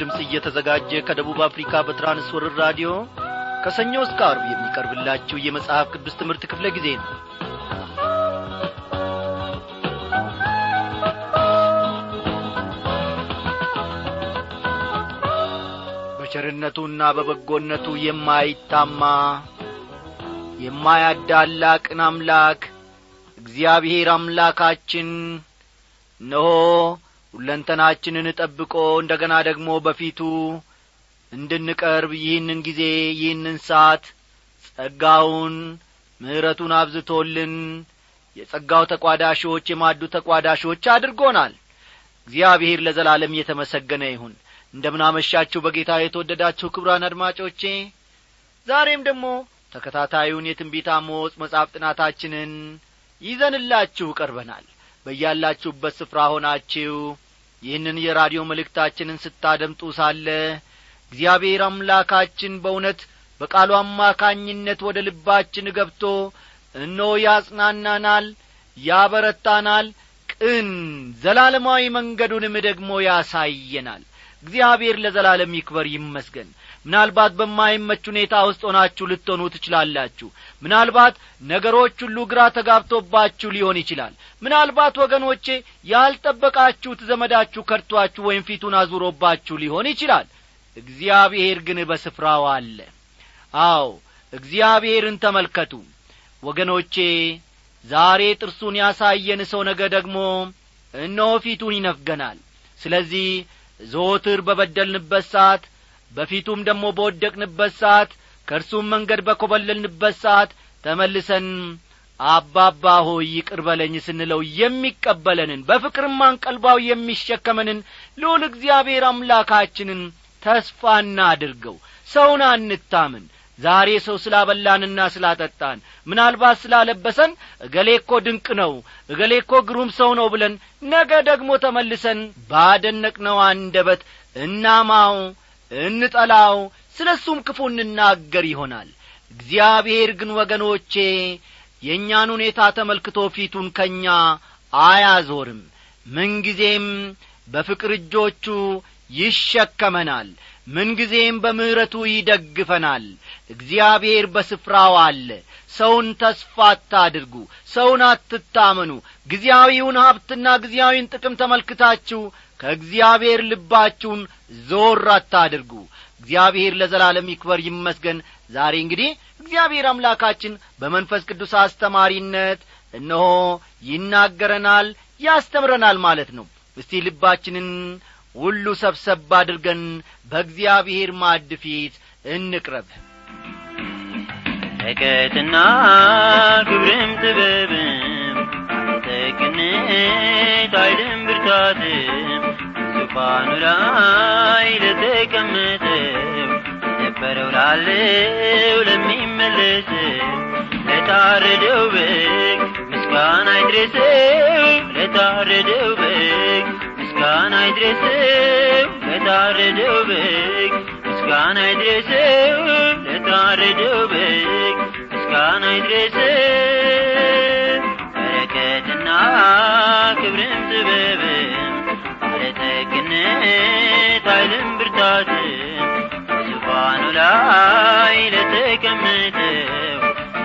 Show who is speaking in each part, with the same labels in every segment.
Speaker 1: ድምፅ እየተዘጋጀ ከደቡብ አፍሪካ በትራንስወርር ራዲዮ ከሰኞ እስከ አርብ የሚቀርብላችሁ የመጽሐፍ ቅዱስ ትምህርት ክፍለ ጊዜ ነው። በቸርነቱና በበጎነቱ የማይታማ የማያዳላ ቅን አምላክ እግዚአብሔር አምላካችን እነሆ ሁለንተናችንን ጠብቆ እንደ ገና ደግሞ በፊቱ እንድንቀርብ ይህንን ጊዜ ይህንን ሰዓት ጸጋውን ምሕረቱን አብዝቶልን የጸጋው ተቋዳሾች የማዱ ተቋዳሾች አድርጎናል። እግዚአብሔር ለዘላለም የተመሰገነ ይሁን። እንደምናመሻችሁ በጌታ የተወደዳችሁ ክብራን አድማጮቼ ዛሬም ደግሞ ተከታታዩን የትንቢት አሞጽ መጽሐፍ ጥናታችንን ይዘንላችሁ ቀርበናል በያላችሁበት ስፍራ ሆናችሁ ይህንን የራዲዮ መልእክታችንን ስታደምጡ ሳለ እግዚአብሔር አምላካችን በእውነት በቃሉ አማካኝነት ወደ ልባችን ገብቶ እኖ ያጽናናናል ያበረታናል ቅን ዘላለማዊ መንገዱንም ደግሞ ያሳየናል። እግዚአብሔር ለዘላለም ይክበር ይመስገን ምናልባት በማይመች ሁኔታ ውስጥ ሆናችሁ ልትሆኑ ትችላላችሁ። ምናልባት ነገሮች ሁሉ ግራ ተጋብቶባችሁ ሊሆን ይችላል። ምናልባት ወገኖቼ ያልጠበቃችሁት ዘመዳችሁ ከድቷችሁ ወይም ፊቱን አዙሮባችሁ ሊሆን ይችላል። እግዚአብሔር ግን በስፍራው አለ። አዎ እግዚአብሔርን ተመልከቱ። ወገኖቼ ዛሬ ጥርሱን ያሳየን ሰው ነገ ደግሞ እነሆ ፊቱን ይነፍገናል። ስለዚህ ዘወትር በበደልንበት ሰዓት በፊቱም ደግሞ በወደቅንበት ሰዓት ከእርሱም መንገድ በኰበለልንበት ሰዓት ተመልሰን አባባ ሆይ ይቅር በለኝ ስንለው የሚቀበለንን በፍቅርም አንቀልባው የሚሸከመንን ልዑል እግዚአብሔር አምላካችንን ተስፋ እናድርገው ሰውን አንታምን። ዛሬ ሰው ስላበላንና ስላጠጣን ምናልባት ስላለበሰን እገሌ እኮ ድንቅ ነው እገሌ እኮ ግሩም ሰው ነው ብለን ነገ ደግሞ ተመልሰን ባደነቅነው አንደበት እናማው እንጠላው ስለ እሱም ክፉ እንናገር ይሆናል። እግዚአብሔር ግን ወገኖቼ የእኛን ሁኔታ ተመልክቶ ፊቱን ከእኛ አያዞርም። ምንጊዜም በፍቅር እጆቹ ይሸከመናል። ምንጊዜም በምሕረቱ ይደግፈናል። እግዚአብሔር በስፍራው አለ። ሰውን ተስፋ አታድርጉ ሰውን አትታመኑ። ጊዜያዊውን ሀብትና ጊዜያዊን ጥቅም ተመልክታችሁ ከእግዚአብሔር ልባችሁን ዞር አታድርጉ። እግዚአብሔር ለዘላለም ይክበር ይመስገን። ዛሬ እንግዲህ እግዚአብሔር አምላካችን በመንፈስ ቅዱስ አስተማሪነት እነሆ ይናገረናል ያስተምረናል ማለት ነው። እስቲ ልባችንን ሁሉ ሰብሰብ አድርገን በእግዚአብሔር ማዕድ ፊት እንቅረብ።
Speaker 2: እቀትና ክብርም ጥበብም አንተቅነት ኃይልም ብርታትም ዙፋኑ ላይ ለተቀመጠው ነበረው ላለው ለሚመለሰው ለታረደው በግ ምስጋና ይድረሰው ለታረደው በግ ምስጋና ይድረሰው ለታረደው በግ ምስጋና ይድረሰው ለታረደው በግ ምስጋና ይድረሰው ክብርም ጥበብም ባለጠግነት ኃይልም ብርታትም በዙፋኑ ላይ ለተቀመጠው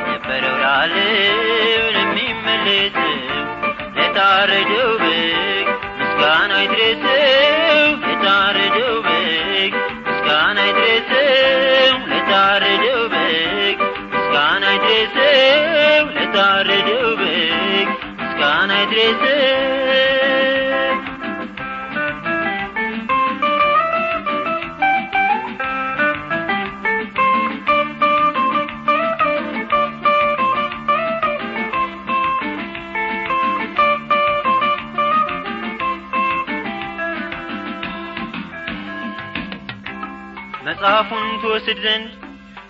Speaker 2: ነበረው ላለው ለሚመለሰው ለታረደው በግ ምስጋና ይድረሰው ለታረደው በግ ምስጋና ይድረሰው ለታረደው በግ ምስጋና ይድረሰው ለታረደው በግ ይድረሰው መጽሐፉን ትወስድ ዘንድ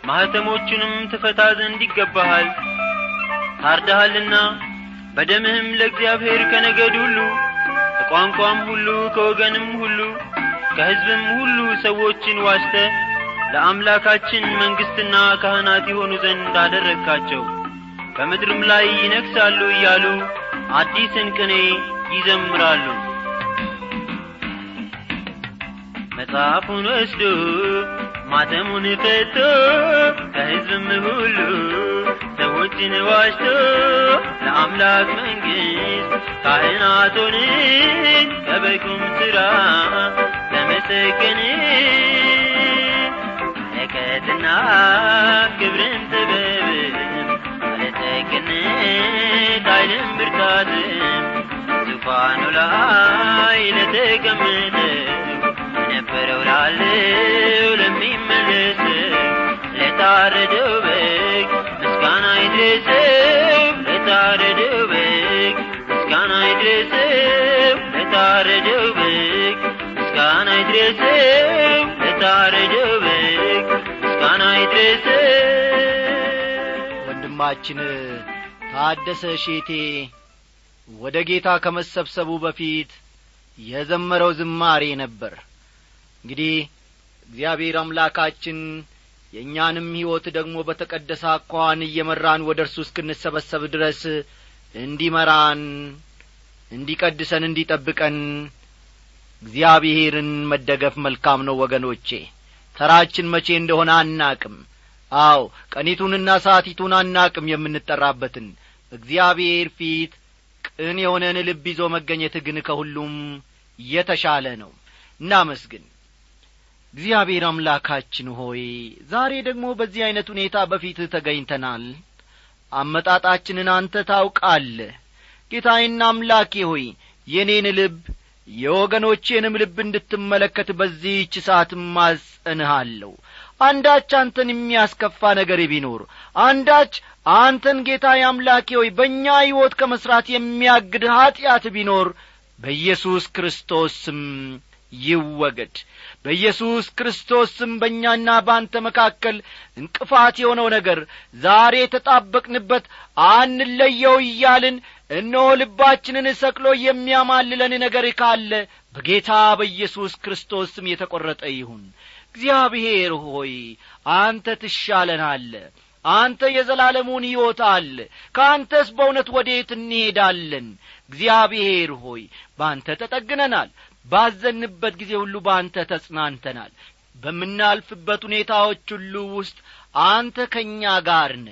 Speaker 2: ማኅተሞቹንም ትፈታ ዘንድ ይገባሃል። ታርደሃልና በደምህም ለእግዚአብሔር ከነገድ ሁሉ ከቋንቋም ሁሉ ከወገንም ሁሉ ከሕዝብም ሁሉ ሰዎችን ዋሽተ ለአምላካችን መንግሥትና ካህናት የሆኑ ዘንድ አደረግካቸው። በምድርም ላይ ይነግሣሉ እያሉ አዲስን ቅኔ ይዘምራሉ። መጽሐፉን ወስዶ ማተሙን ፈቶ ከሕዝብም ሁሉ ሰዎችን ዋሽቶ ለአምላክ መንግሥት ካህናቶን ከበጉም ሥራ ተመሰገን በረከትና ክብርን ጥበብን ባለጠግነት ኃይልን ብርታትን ዙፋኑ ላይ ለተቀመጠው የነበረው ላለው ለሚመለሰው ለታረደው
Speaker 1: ወንድማችን ታደሰ ሼቴ ወደ ጌታ ከመሰብሰቡ በፊት የዘመረው ዝማሬ ነበር። እንግዲህ እግዚአብሔር አምላካችን የእኛንም ሕይወት ደግሞ በተቀደሰ አኳኋን እየመራን ወደ እርሱ እስክንሰበሰብ ድረስ እንዲመራን እንዲቀድሰን እንዲጠብቀን እግዚአብሔርን መደገፍ መልካም ነው ወገኖቼ። ተራችን መቼ እንደሆነ አናቅም። አዎ ቀኒቱንና ሰዓቲቱን አናቅም የምንጠራበትን። እግዚአብሔር ፊት ቅን የሆነን ልብ ይዞ መገኘት ግን ከሁሉም የተሻለ ነው። እናመስግን እግዚአብሔር አምላካችን ሆይ ዛሬ ደግሞ በዚህ ዐይነት ሁኔታ በፊትህ ተገኝተናል። አመጣጣችንን አንተ ታውቃለህ። ጌታዬና አምላኬ ሆይ የኔን ልብ የወገኖቼንም ልብ እንድትመለከት በዚህች ሰዓት ማጸንሃለሁ አንዳች አንተን የሚያስከፋ ነገር ቢኖር አንዳች አንተን ጌታ አምላኬ ሆይ በእኛ ሕይወት ከመሥራት የሚያግድ ኀጢአት ቢኖር በኢየሱስ ክርስቶስ ስም ይወገድ በኢየሱስ ክርስቶስ ስም በእኛና በአንተ መካከል እንቅፋት የሆነው ነገር ዛሬ የተጣበቅንበት አንለየው እያልን እነሆ ልባችንን ሰቅሎ የሚያማልለን ነገር ካለ በጌታ በኢየሱስ ክርስቶስ ስም የተቈረጠ ይሁን። እግዚአብሔር ሆይ አንተ ትሻለናለ አንተ የዘላለሙን ሕይወት አለ ከአንተስ በእውነት ወዴት እንሄዳለን? እግዚአብሔር ሆይ በአንተ ተጠግነናል ባዘንበት ጊዜ ሁሉ በአንተ ተጽናንተናል። በምናልፍበት ሁኔታዎች ሁሉ ውስጥ አንተ ከእኛ ጋር ነ።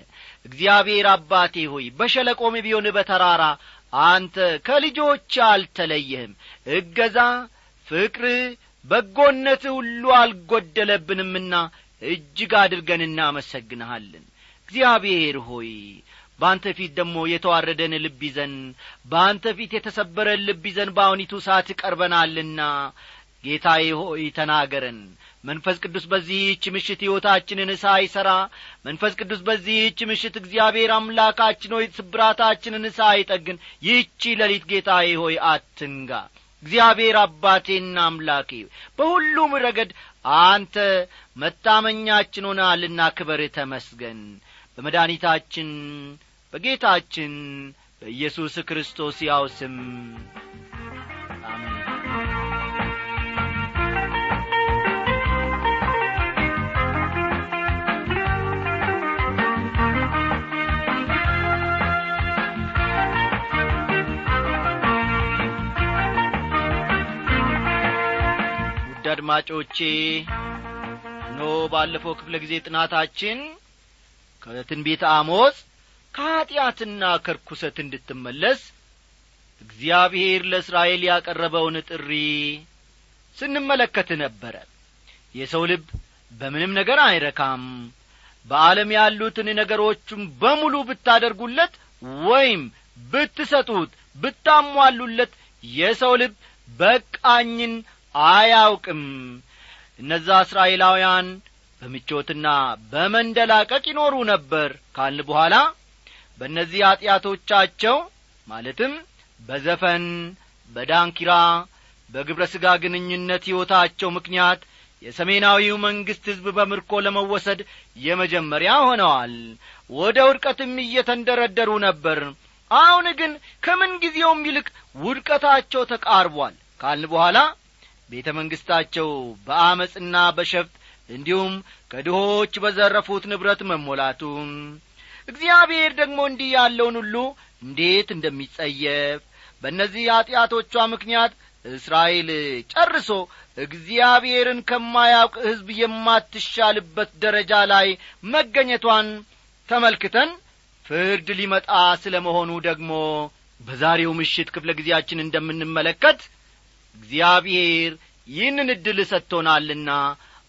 Speaker 1: እግዚአብሔር አባቴ ሆይ በሸለቆም ቢሆን በተራራ አንተ ከልጆች አልተለየህም። እገዛ ፍቅርህ በጎነት ሁሉ አልጐደለብንምና እጅግ አድርገን እናመሰግንሃለን። እግዚአብሔር ሆይ በአንተ ፊት ደግሞ የተዋረደን ልብ ይዘን በአንተ ፊት የተሰበረን ልብ ይዘን በአሁኒቱ ሰዓት ቀርበናልና። ጌታዬ ሆይ ተናገረን። መንፈስ ቅዱስ በዚህች ምሽት ሕይወታችንን ሳይሠራ መንፈስ ቅዱስ በዚህች ምሽት እግዚአብሔር አምላካችን ሆይ ስብራታችንን ሳይጠግን ይህቺ ሌሊት ጌታዬ ሆይ አትንጋ። እግዚአብሔር አባቴና አምላኬ በሁሉም ረገድ አንተ መታመኛችን ሆናልና ክበር ተመስገን በመድኃኒታችን በጌታችን በኢየሱስ ክርስቶስ ያው ስም። አሜን። አድማጮቼ ኖ ባለፈው ክፍለ ጊዜ ጥናታችን ከትንቢተ አሞጽ ከኀጢአትና ከርኩሰት እንድትመለስ እግዚአብሔር ለእስራኤል ያቀረበውን ጥሪ ስንመለከት ነበረ። የሰው ልብ በምንም ነገር አይረካም። በዓለም ያሉትን ነገሮቹም በሙሉ ብታደርጉለት ወይም ብትሰጡት ብታሟሉለት የሰው ልብ በቃኝን አያውቅም። እነዛ እስራኤላውያን በምቾትና በመንደላቀቅ ይኖሩ ነበር። ካል በኋላ በእነዚህ ኀጢአቶቻቸው ማለትም በዘፈን በዳንኪራ በግብረ ሥጋ ግንኙነት ሕይወታቸው ምክንያት የሰሜናዊው መንግሥት ሕዝብ በምርኮ ለመወሰድ የመጀመሪያ ሆነዋል። ወደ ውድቀትም እየተንደረደሩ ነበር። አሁን ግን ከምን ጊዜውም ይልቅ ውድቀታቸው ተቃርቧል። ካልን በኋላ ቤተ መንግሥታቸው በአመፅና በሸፍጥ እንዲሁም ከድሆች በዘረፉት ንብረት መሞላቱን እግዚአብሔር ደግሞ እንዲህ ያለውን ሁሉ እንዴት እንደሚጸየፍ! በእነዚህ ኀጢአቶቿ ምክንያት እስራኤል ጨርሶ እግዚአብሔርን ከማያውቅ ሕዝብ የማትሻልበት ደረጃ ላይ መገኘቷን ተመልክተን ፍርድ ሊመጣ ስለ መሆኑ ደግሞ በዛሬው ምሽት ክፍለ ጊዜያችን እንደምንመለከት እግዚአብሔር ይህንን ዕድል ሰጥቶናልና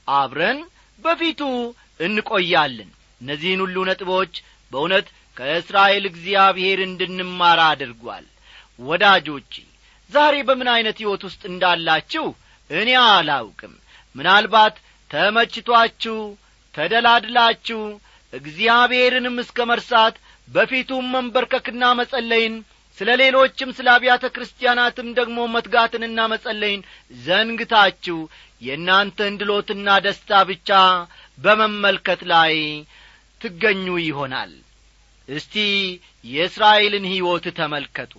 Speaker 1: አብረን በፊቱ እንቆያለን። እነዚህን ሁሉ ነጥቦች በእውነት ከእስራኤል እግዚአብሔር እንድንማራ አድርጓል። ወዳጆቼ ዛሬ በምን ዐይነት ሕይወት ውስጥ እንዳላችሁ እኔ አላውቅም። ምናልባት ተመችቷችሁ ተደላድላችሁ እግዚአብሔርንም እስከ መርሳት በፊቱም መንበርከክና መጸለይን ስለ ሌሎችም ስለ አብያተ ክርስቲያናትም ደግሞ መትጋትንና መጸለይን ዘንግታችሁ የእናንተን ድሎትና ደስታ ብቻ በመመልከት ላይ ትገኙ ይሆናል። እስቲ የእስራኤልን ሕይወት ተመልከቱ።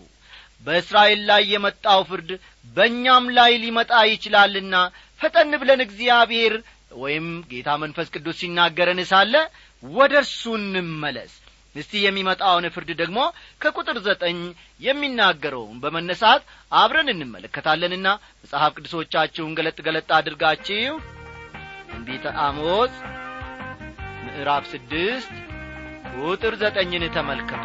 Speaker 1: በእስራኤል ላይ የመጣው ፍርድ በእኛም ላይ ሊመጣ ይችላልና ፈጠን ብለን እግዚአብሔር ወይም ጌታ መንፈስ ቅዱስ ሲናገረን ሳለ ወደ እርሱ እንመለስ እስቲ የሚመጣውን ፍርድ ደግሞ ከቁጥር ዘጠኝ የሚናገረውን በመነሳት አብረን እንመለከታለንና መጽሐፍ ቅዱሶቻችሁን ገለጥ ገለጥ አድርጋችሁ ትንቢተ አሞጽ ምዕራፍ ስድስት ቁጥር ዘጠኝን ተመልከቱ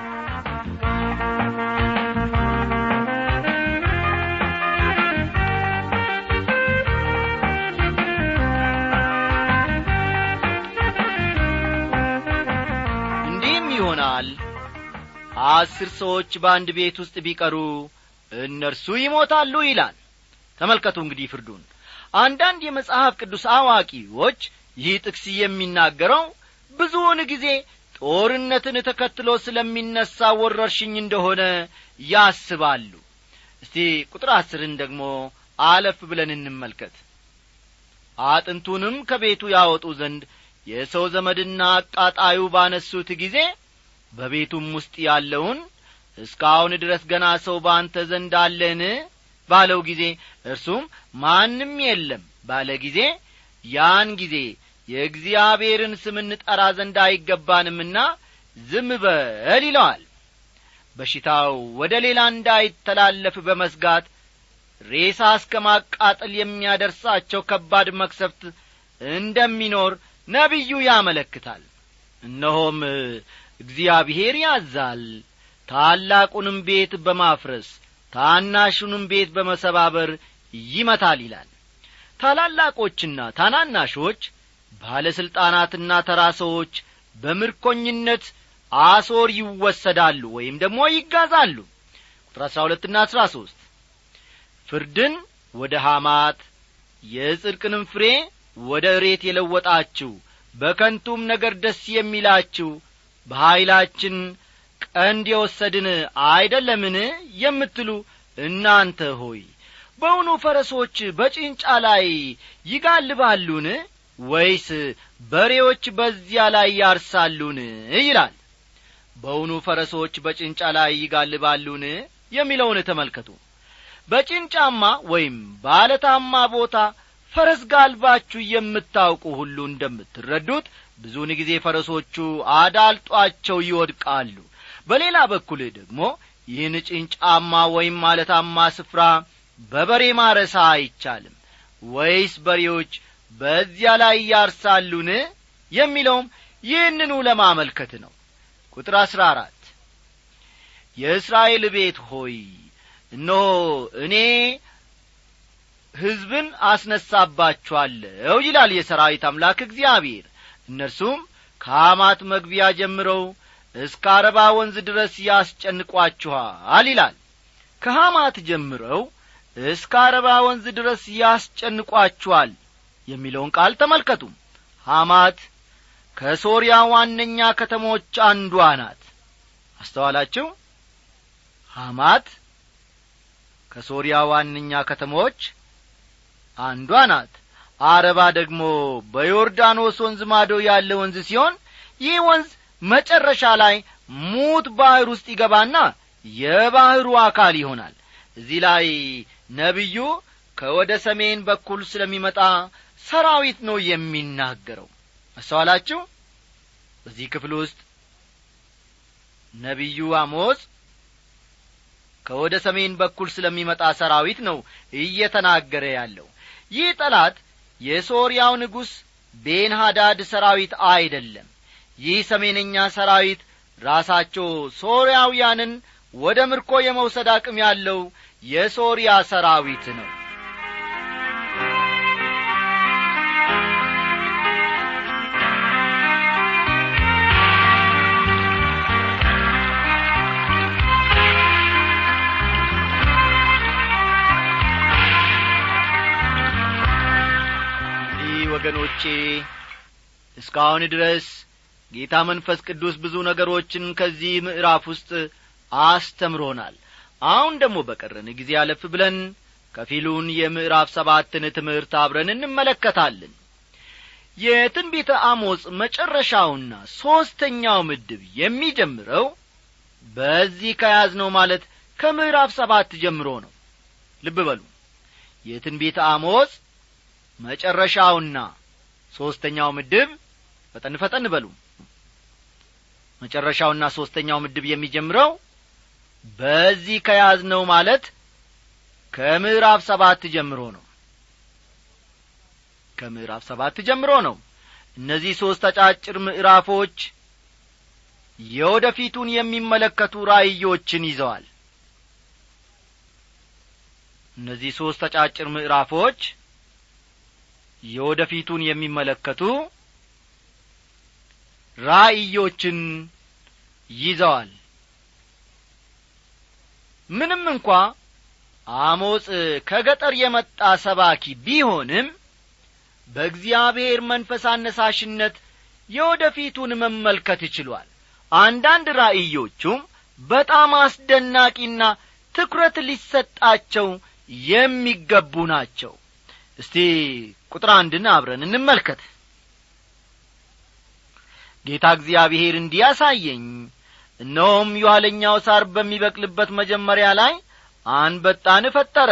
Speaker 1: አስር ሰዎች በአንድ ቤት ውስጥ ቢቀሩ እነርሱ ይሞታሉ ይላል። ተመልከቱ እንግዲህ ፍርዱን። አንዳንድ የመጽሐፍ ቅዱስ አዋቂዎች ይህ ጥቅስ የሚናገረው ብዙውን ጊዜ ጦርነትን ተከትሎ ስለሚነሣ ወረርሽኝ እንደሆነ ያስባሉ። እስቲ ቁጥር አስርን ደግሞ አለፍ ብለን እንመልከት። አጥንቱንም ከቤቱ ያወጡ ዘንድ የሰው ዘመድና አቃጣዩ ባነሱት ጊዜ በቤቱም ውስጥ ያለውን እስካሁን ድረስ ገና ሰው በአንተ ዘንድ አለን? ባለው ጊዜ እርሱም ማንም የለም ባለ ጊዜ ያን ጊዜ የእግዚአብሔርን ስም እንጠራ ዘንድ አይገባንምና ዝም በል ይለዋል። በሽታው ወደ ሌላ እንዳይተላለፍ በመስጋት ሬሳ እስከ ማቃጠል የሚያደርሳቸው ከባድ መክሰፍት እንደሚኖር ነቢዩ ያመለክታል። እነሆም እግዚአብሔር ያዛል። ታላቁንም ቤት በማፍረስ ታናሹንም ቤት በመሰባበር ይመታል ይላል። ታላላቆችና ታናናሾች ባለሥልጣናትና ተራ ሰዎች በምርኮኝነት አሶር ይወሰዳሉ ወይም ደግሞ ይጋዛሉ። ቁጥር አሥራ ሁለትና አሥራ ሦስት ፍርድን ወደ ሐማት የጽድቅንም ፍሬ ወደ እሬት የለወጣችሁ በከንቱም ነገር ደስ የሚላችሁ በኀይላችን ቀንድ የወሰድን አይደለምን? የምትሉ እናንተ ሆይ በውኑ ፈረሶች በጭንጫ ላይ ይጋልባሉን? ወይስ በሬዎች በዚያ ላይ ያርሳሉን? ይላል። በውኑ ፈረሶች በጭንጫ ላይ ይጋልባሉን? የሚለውን ተመልከቱ። በጭንጫማ ወይም ባለታማ ቦታ ፈረስ ጋልባችሁ የምታውቁ ሁሉ እንደምትረዱት ብዙውን ጊዜ ፈረሶቹ አዳልጧቸው ይወድቃሉ። በሌላ በኩል ደግሞ ይህን ጭንጫማ ወይም ማለታማ ስፍራ በበሬ ማረሳ አይቻልም። ወይስ በሬዎች በዚያ ላይ ያርሳሉን? የሚለውም ይህንኑ ለማመልከት ነው። ቁጥር አሥራ አራት የእስራኤል ቤት ሆይ እነሆ እኔ ሕዝብን አስነሳባችኋለሁ ይላል የሰራዊት አምላክ እግዚአብሔር እነርሱም ከአማት መግቢያ ጀምረው እስከ አረባ ወንዝ ድረስ ያስጨንቋችኋል ይላል። ከሐማት ጀምረው እስከ አረባ ወንዝ ድረስ ያስጨንቋችኋል የሚለውን ቃል ተመልከቱ። ሐማት ከሶርያ ዋነኛ ከተሞች አንዷ ናት። አስተዋላችሁ? ሐማት ከሶርያ ዋነኛ ከተሞች አንዷ ናት አረባ ደግሞ በዮርዳኖስ ወንዝ ማዶ ያለ ወንዝ ሲሆን ይህ ወንዝ መጨረሻ ላይ ሙት ባሕር ውስጥ ይገባና የባሕሩ አካል ይሆናል። እዚህ ላይ ነቢዩ ከወደ ሰሜን በኩል ስለሚመጣ ሰራዊት ነው የሚናገረው። አስተዋላችሁ? በዚህ ክፍል ውስጥ ነቢዩ አሞጽ ከወደ ሰሜን በኩል ስለሚመጣ ሰራዊት ነው እየተናገረ ያለው። ይህ ጠላት የሶርያው ንጉሥ ቤንሃዳድ ሰራዊት አይደለም። ይህ ሰሜነኛ ሰራዊት ራሳቸው ሶርያውያንን ወደ ምርኮ የመውሰድ አቅም ያለው የሶርያ ሰራዊት ነው ወገኖቼ እስካሁን ድረስ ጌታ መንፈስ ቅዱስ ብዙ ነገሮችን ከዚህ ምዕራፍ ውስጥ አስተምሮናል። አሁን ደግሞ በቀረን ጊዜ አለፍ ብለን ከፊሉን የምዕራፍ ሰባትን ትምህርት አብረን እንመለከታለን። የትንቢተ አሞጽ መጨረሻውና ሦስተኛው ምድብ የሚጀምረው በዚህ ከያዝነው ማለት ከምዕራፍ ሰባት ጀምሮ ነው። ልብ በሉ። የትንቢተ አሞጽ መጨረሻውና ሦስተኛው ምድብ ፈጠን ፈጠን በሉ። መጨረሻውና ሦስተኛው ምድብ የሚጀምረው በዚህ ከያዝነው ማለት ከምዕራፍ ሰባት ጀምሮ ነው። ከምዕራፍ ሰባት ጀምሮ ነው። እነዚህ ሦስት አጫጭር ምዕራፎች የወደፊቱን የሚመለከቱ ራእዮችን ይዘዋል። እነዚህ ሦስት አጫጭር ምዕራፎች የወደፊቱን የሚመለከቱ ራእዮችን ይዘዋል። ምንም እንኳ አሞጽ ከገጠር የመጣ ሰባኪ ቢሆንም በእግዚአብሔር መንፈስ አነሳሽነት የወደፊቱን መመልከት ይችሏል። አንዳንድ ራእዮቹም በጣም አስደናቂና ትኩረት ሊሰጣቸው የሚገቡ ናቸው። እስቲ ቁጥር አንድን አብረን እንመልከት። ጌታ እግዚአብሔር እንዲህ ያሳየኝ እነሆም የኋለኛው ሳር በሚበቅልበት መጀመሪያ ላይ አንበጣን ፈጠረ።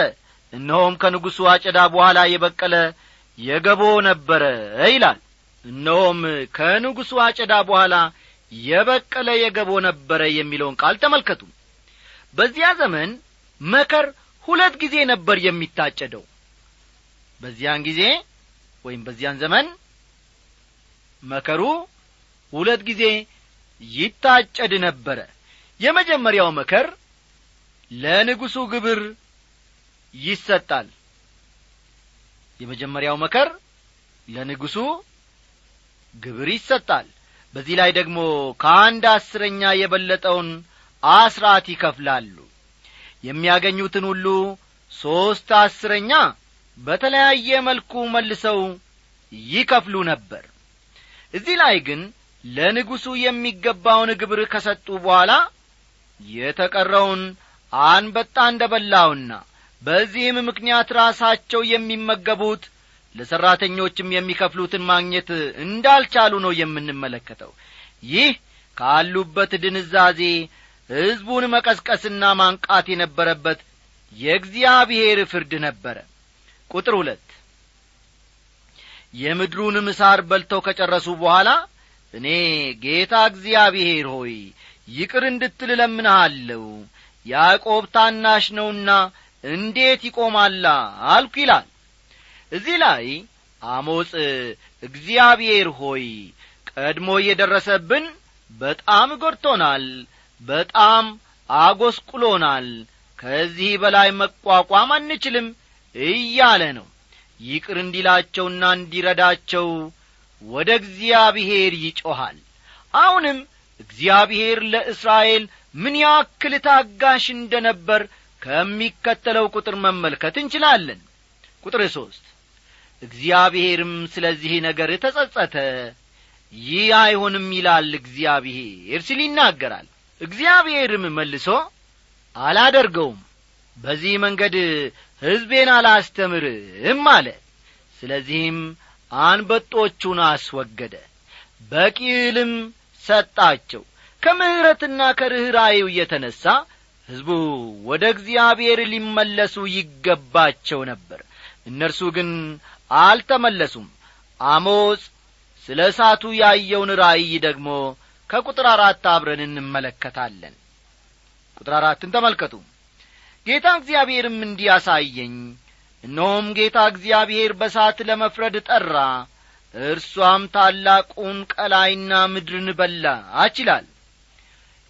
Speaker 1: እነሆም ከንጉሡ አጨዳ በኋላ የበቀለ የገቦ ነበረ ይላል። እነሆም ከንጉሡ አጨዳ በኋላ የበቀለ የገቦ ነበረ የሚለውን ቃል ተመልከቱ። በዚያ ዘመን መከር ሁለት ጊዜ ነበር የሚታጨደው። በዚያን ጊዜ ወይም በዚያን ዘመን መከሩ ሁለት ጊዜ ይታጨድ ነበረ። የመጀመሪያው መከር ለንጉሡ ግብር ይሰጣል። የመጀመሪያው መከር ለንጉሡ ግብር ይሰጣል። በዚህ ላይ ደግሞ ከአንድ አስረኛ የበለጠውን አስራት ይከፍላሉ። የሚያገኙትን ሁሉ ሦስት አስረኛ በተለያየ መልኩ መልሰው ይከፍሉ ነበር። እዚህ ላይ ግን ለንጉሡ የሚገባውን ግብር ከሰጡ በኋላ የተቀረውን አንበጣ እንደ በላውና በዚህም ምክንያት ራሳቸው የሚመገቡት ለሠራተኞችም የሚከፍሉትን ማግኘት እንዳልቻሉ ነው የምንመለከተው። ይህ ካሉበት ድንዛዜ ሕዝቡን መቀስቀስና ማንቃት የነበረበት የእግዚአብሔር ፍርድ ነበረ ቁጥር ሁለት። የምድሩንም ሳር በልተው ከጨረሱ በኋላ እኔ ጌታ እግዚአብሔር ሆይ ይቅር እንድትል እለምንሃለሁ። ያዕቆብ ታናሽ ነውና እንዴት ይቆማላ? አልኩ ይላል። እዚህ ላይ አሞጽ እግዚአብሔር ሆይ ቀድሞ እየደረሰብን በጣም ጐድቶናል በጣም አጐስቁሎናል ከዚህ በላይ መቋቋም አንችልም እያለ ነው። ይቅር እንዲላቸውና እንዲረዳቸው ወደ እግዚአብሔር ይጮኻል አሁንም እግዚአብሔር ለእስራኤል ምን ያክል ታጋሽ እንደ ነበር ከሚከተለው ቁጥር መመልከት እንችላለን። ቁጥር ሦስት እግዚአብሔርም ስለዚህ ነገር ተጸጸተ። ይህ አይሆንም ይላል እግዚአብሔር ሲል ይናገራል። እግዚአብሔርም መልሶ አላደርገውም። በዚህ መንገድ ሕዝቤን አላስተምርም አለ። ስለዚህም አንበጦቹን አስወገደ በቂልም ሰጣቸው። ከምሕረትና ከርኅራዬው የተነሣ ሕዝቡ ወደ እግዚአብሔር ሊመለሱ ይገባቸው ነበር። እነርሱ ግን አልተመለሱም። አሞጽ ስለ እሳቱ ያየውን ራእይ ደግሞ ከቁጥር አራት አብረን እንመለከታለን። ቁጥር አራትን ተመልከቱ ጌታ እግዚአብሔርም እንዲያሳየኝ። እነሆም ጌታ እግዚአብሔር በሳት ለመፍረድ ጠራ። እርሷም ታላቁን ቀላይና ምድርን በላች ይላል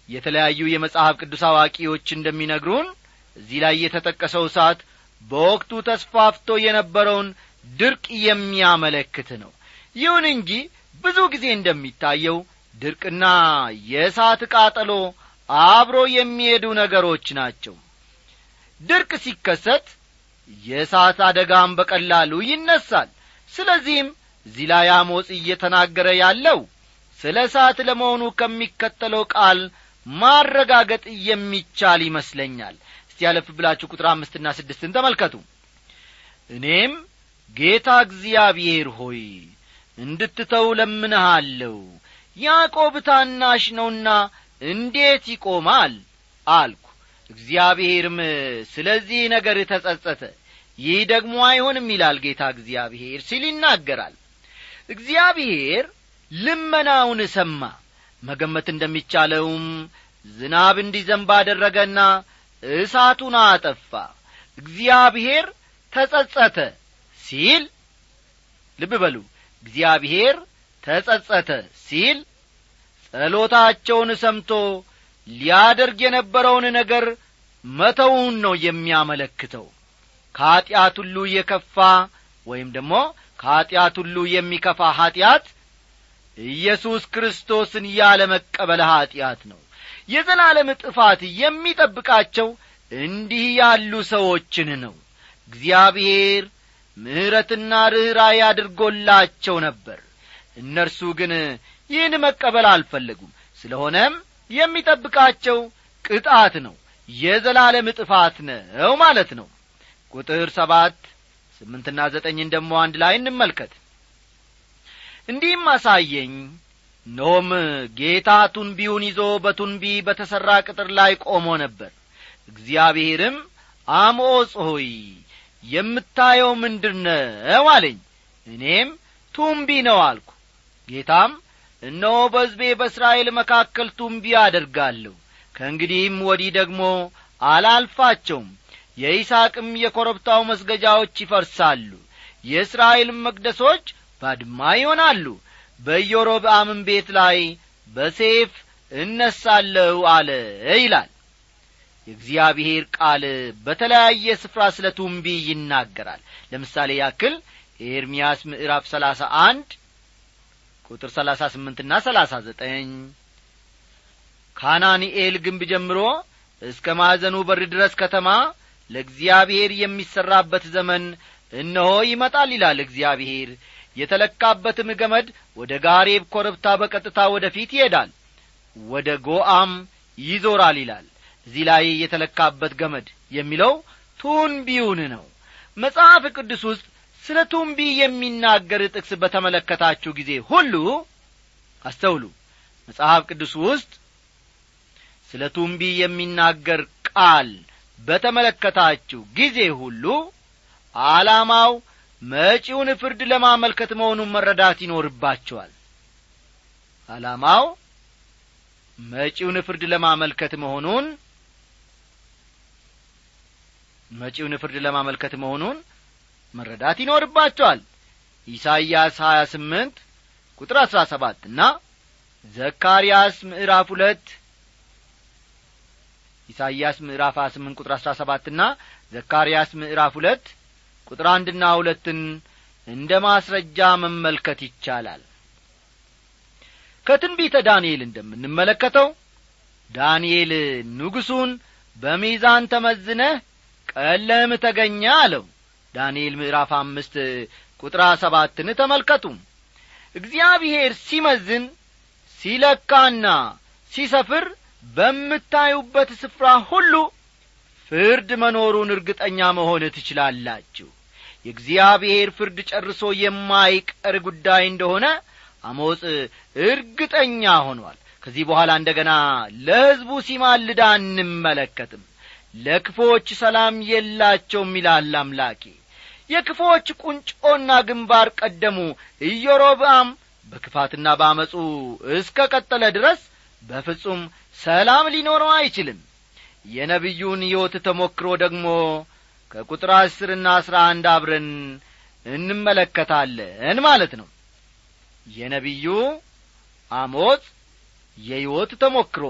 Speaker 1: የተለያዩ የመጽሐፍ ቅዱስ አዋቂዎች እንደሚነግሩን እዚህ ላይ የተጠቀሰው እሳት በወቅቱ ተስፋፍቶ የነበረውን ድርቅ የሚያመለክት ነው። ይሁን እንጂ ብዙ ጊዜ እንደሚታየው ድርቅና የእሳት ቃጠሎ አብሮ የሚሄዱ ነገሮች ናቸው ድርቅ ሲከሰት የእሳት አደጋም በቀላሉ ይነሳል። ስለዚህም እዚህ ላይ እየተናገረ ያለው ስለ እሳት ለመሆኑ ከሚከተለው ቃል ማረጋገጥ የሚቻል ይመስለኛል። እስቲ ያለፍ ብላችሁ ቁጥር አምስትና ስድስትን ተመልከቱ። እኔም ጌታ እግዚአብሔር ሆይ እንድትተው ለምንሃለሁ። ያዕቆብ ታናሽ ነውና እንዴት ይቆማል? አልኩ እግዚአብሔርም ስለዚህ ነገር ተጸጸተ። ይህ ደግሞ አይሆንም ይላል ጌታ እግዚአብሔር ሲል ይናገራል። እግዚአብሔር ልመናውን ሰማ። መገመት እንደሚቻለውም ዝናብ እንዲዘንብ አደረገና እሳቱን አጠፋ። እግዚአብሔር ተጸጸተ ሲል ልብ በሉ። እግዚአብሔር ተጸጸተ ሲል ጸሎታቸውን ሰምቶ ሊያደርግ የነበረውን ነገር መተውን ነው የሚያመለክተው። ከኀጢአት ሁሉ የከፋ ወይም ደግሞ ከኀጢአት ሁሉ የሚከፋ ኀጢአት ኢየሱስ ክርስቶስን ያለ መቀበል ኀጢአት ነው። የዘላለም ጥፋት የሚጠብቃቸው እንዲህ ያሉ ሰዎችን ነው። እግዚአብሔር ምሕረትና ርኅራይ አድርጎላቸው ነበር። እነርሱ ግን ይህን መቀበል አልፈለጉም። ስለሆነም የሚጠብቃቸው ቅጣት ነው። የዘላለም ጥፋት ነው ማለት ነው። ቁጥር ሰባት ስምንትና ዘጠኝን ደሞ አንድ ላይ እንመልከት። እንዲህም አሳየኝ ኖም ጌታ ቱንቢውን ይዞ በቱንቢ በተሠራ ቅጥር ላይ ቆሞ ነበር። እግዚአብሔርም አሞጽ ሆይ የምታየው ምንድር ነው አለኝ። እኔም ቱንቢ ነው አልኩ። ጌታም እነሆ በሕዝቤ በእስራኤል መካከል ቱንቢ አደርጋለሁ። ከእንግዲህም ወዲህ ደግሞ አላልፋቸውም። የይስቅም የኰረብታው መስገጃዎች ይፈርሳሉ የእስራኤልም መቅደሶች ባድማ ይሆናሉ። በኢዮሮብአምም ቤት ላይ በሴፍ እነሳለሁ አለ ይላል። የእግዚአብሔር ቃል በተለያየ ስፍራ ስለ ቱንቢ ይናገራል። ለምሳሌ ያክል ኤርምያስ ምዕራፍ ሰላሳ አንድ ቁጥር ሰላሳ ስምንትና ሰላሳ ዘጠኝ። ካናኒኤል ግንብ ጀምሮ እስከ ማዕዘኑ በር ድረስ ከተማ ለእግዚአብሔር የሚሠራበት ዘመን እነሆ ይመጣል ይላል እግዚአብሔር። የተለካበትም ገመድ ወደ ጋሬብ ኮረብታ በቀጥታ ወደ ፊት ይሄዳል ወደ ጎአም ይዞራል ይላል። እዚህ ላይ የተለካበት ገመድ የሚለው ቱንቢውን ነው። መጽሐፍ ቅዱስ ውስጥ ስለ ቱንቢ የሚናገር ጥቅስ በተመለከታችሁ ጊዜ ሁሉ አስተውሉ። መጽሐፍ ቅዱስ ውስጥ ስለ ቱንቢ የሚናገር ቃል በተመለከታችሁ ጊዜ ሁሉ ዓላማው መጪውን ፍርድ ለማመልከት መሆኑን መረዳት ይኖርባቸዋል። ዓላማው መጪውን ፍርድ ለማመልከት መሆኑን መጪውን ፍርድ ለማመልከት መሆኑን መረዳት ይኖርባቸዋል። ኢሳይያስ ሀያ ስምንት ቁጥር አሥራ ሰባት እና ዘካርያስ ምዕራፍ ሁለት ኢሳይያስ ምዕራፍ ሀያ ስምንት ቁጥር አሥራ ሰባትና ዘካርያስ ምዕራፍ ሁለት ቁጥር አንድና ሁለትን እንደ ማስረጃ መመልከት ይቻላል። ከትንቢተ ዳንኤል እንደምንመለከተው ዳንኤል ንጉሡን በሚዛን ተመዝነህ ቀለም ተገኘ አለው ዳንኤል ምዕራፍ አምስት ቁጥር ሰባትን ተመልከቱ። እግዚአብሔር ሲመዝን ሲለካና ሲሰፍር በምታዩበት ስፍራ ሁሉ ፍርድ መኖሩን እርግጠኛ መሆን ትችላላችሁ። የእግዚአብሔር ፍርድ ጨርሶ የማይቀር ጉዳይ እንደሆነ አሞጽ እርግጠኛ ሆኗል። ከዚህ በኋላ እንደ ገና ለሕዝቡ ሲማልዳ አንመለከትም ለክፎች ሰላም የላቸውም ይላል አምላኬ። የክፎች ቁንጮና ግንባር ቀደሙ። ኢዮሮብአም በክፋትና በአመፁ እስከ ቀጠለ ድረስ በፍጹም ሰላም ሊኖረው አይችልም። የነቢዩን ሕይወት ተሞክሮ ደግሞ ከቁጥር አስርና አስራ አንድ አብረን እንመለከታለን ማለት ነው። የነቢዩ አሞጽ የሕይወት ተሞክሮ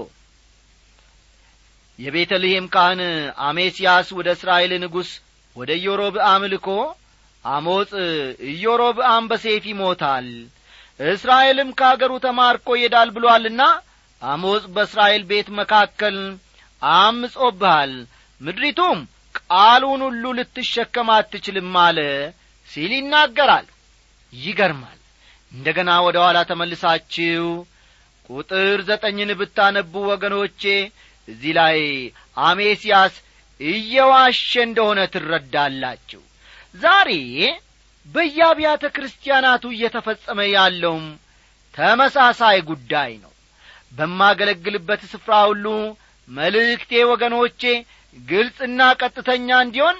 Speaker 1: የቤተልሔም ካህን አሜስያስ ወደ እስራኤል ንጉሥ ወደ ኢዮሮብአም ልኮ አሞጽ ኢዮሮብአም በሴፍ ይሞታል እስራኤልም ከአገሩ ተማርኮ ይሄዳል ብሎአልና አሞጽ በእስራኤል ቤት መካከል አምጾብሃል ምድሪቱም ቃሉን ሁሉ ልትሸከም አትችልም አለ ሲል ይናገራል። ይገርማል። እንደ ገና ወደ ኋላ ተመልሳችሁ ቁጥር ዘጠኝን ብታነቡ ወገኖቼ እዚህ ላይ አሜስያስ እየዋሸ እንደሆነ ትረዳላችሁ። ዛሬ በየአብያተ ክርስቲያናቱ እየተፈጸመ ያለውም ተመሳሳይ ጉዳይ ነው። በማገለግልበት ስፍራ ሁሉ መልእክቴ ወገኖቼ ግልጽና ቀጥተኛ እንዲሆን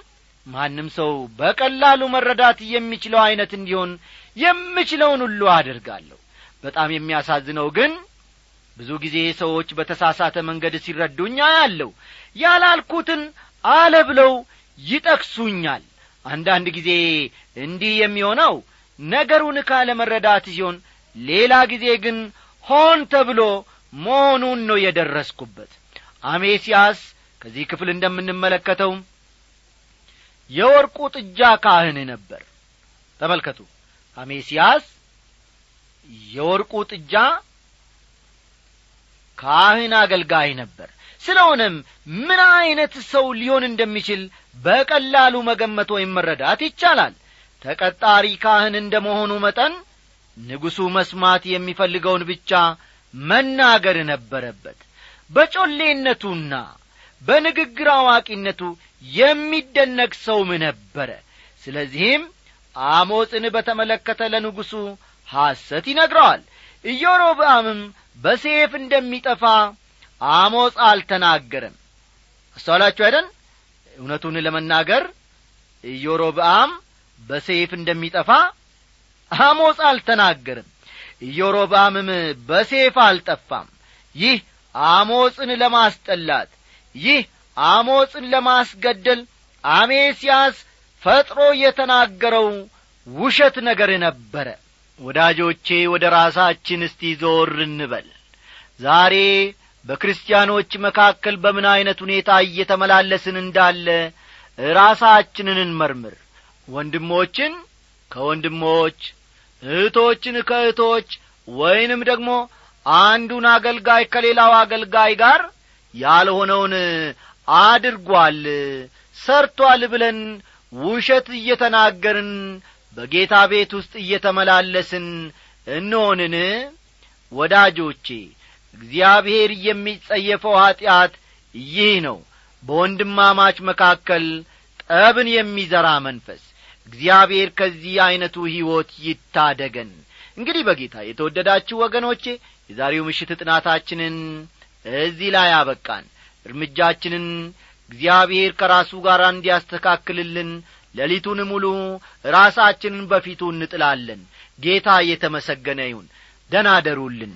Speaker 1: ማንም ሰው በቀላሉ መረዳት የሚችለው ዐይነት እንዲሆን የምችለውን ሁሉ አድርጋለሁ በጣም የሚያሳዝነው ግን ብዙ ጊዜ ሰዎች በተሳሳተ መንገድ ሲረዱኝ አያለሁ። ያላልኩትን አለ ብለው ይጠቅሱኛል። አንዳንድ ጊዜ እንዲህ የሚሆነው ነገሩን ካለመረዳት ሲሆን ሌላ ጊዜ ግን ሆን ተብሎ መሆኑን ነው የደረስኩበት። አሜስያስ ከዚህ ክፍል እንደምንመለከተው የወርቁ ጥጃ ካህን ነበር። ተመልከቱ። አሜስያስ የወርቁ ጥጃ ካህን አገልጋይ ነበር። ስለሆነም ምን ዐይነት ሰው ሊሆን እንደሚችል በቀላሉ መገመት ወይም መረዳት ይቻላል። ተቀጣሪ ካህን እንደ መሆኑ መጠን ንጉሡ መስማት የሚፈልገውን ብቻ መናገር ነበረበት። በጮሌነቱና በንግግር አዋቂነቱ የሚደነቅ ሰውም ነበረ። ስለዚህም አሞጽን በተመለከተ ለንጉሡ ሐሰት ይነግረዋል ኢዮሮብአምም በሴፍ እንደሚጠፋ አሞጽ አልተናገረም። አስተዋላችሁ አይደን እውነቱን ለመናገር ኢዮሮብአም በሴፍ እንደሚጠፋ አሞጽ አልተናገርም ኢዮሮብአምም በሴፍ አልጠፋም። ይህ አሞጽን ለማስጠላት ይህ አሞጽን ለማስገደል አሜስያስ ፈጥሮ የተናገረው ውሸት ነገር ነበረ ወዳጆቼ ወደ ራሳችን እስቲ ዞር እንበል። ዛሬ በክርስቲያኖች መካከል በምን ዐይነት ሁኔታ እየተመላለስን እንዳለ ራሳችንን እንመርምር። ወንድሞችን ከወንድሞች እህቶችን ከእህቶች ወይንም ደግሞ አንዱን አገልጋይ ከሌላው አገልጋይ ጋር ያልሆነውን አድርጓል ሰርቷል ብለን ውሸት እየተናገርን በጌታ ቤት ውስጥ እየተመላለስን እንሆንን? ወዳጆቼ እግዚአብሔር የሚጸየፈው ኀጢአት ይህ ነው። በወንድማማች መካከል ጠብን የሚዘራ መንፈስ። እግዚአብሔር ከዚህ ዐይነቱ ሕይወት ይታደገን። እንግዲህ በጌታ የተወደዳችሁ ወገኖቼ የዛሬው ምሽት ጥናታችንን እዚህ ላይ አበቃን። እርምጃችንን እግዚአብሔር ከራሱ ጋር እንዲያስተካክልልን ሌሊቱን ሙሉ ራሳችንን በፊቱ እንጥላለን። ጌታ እየተመሰገነ ይሁን። ደናደሩልን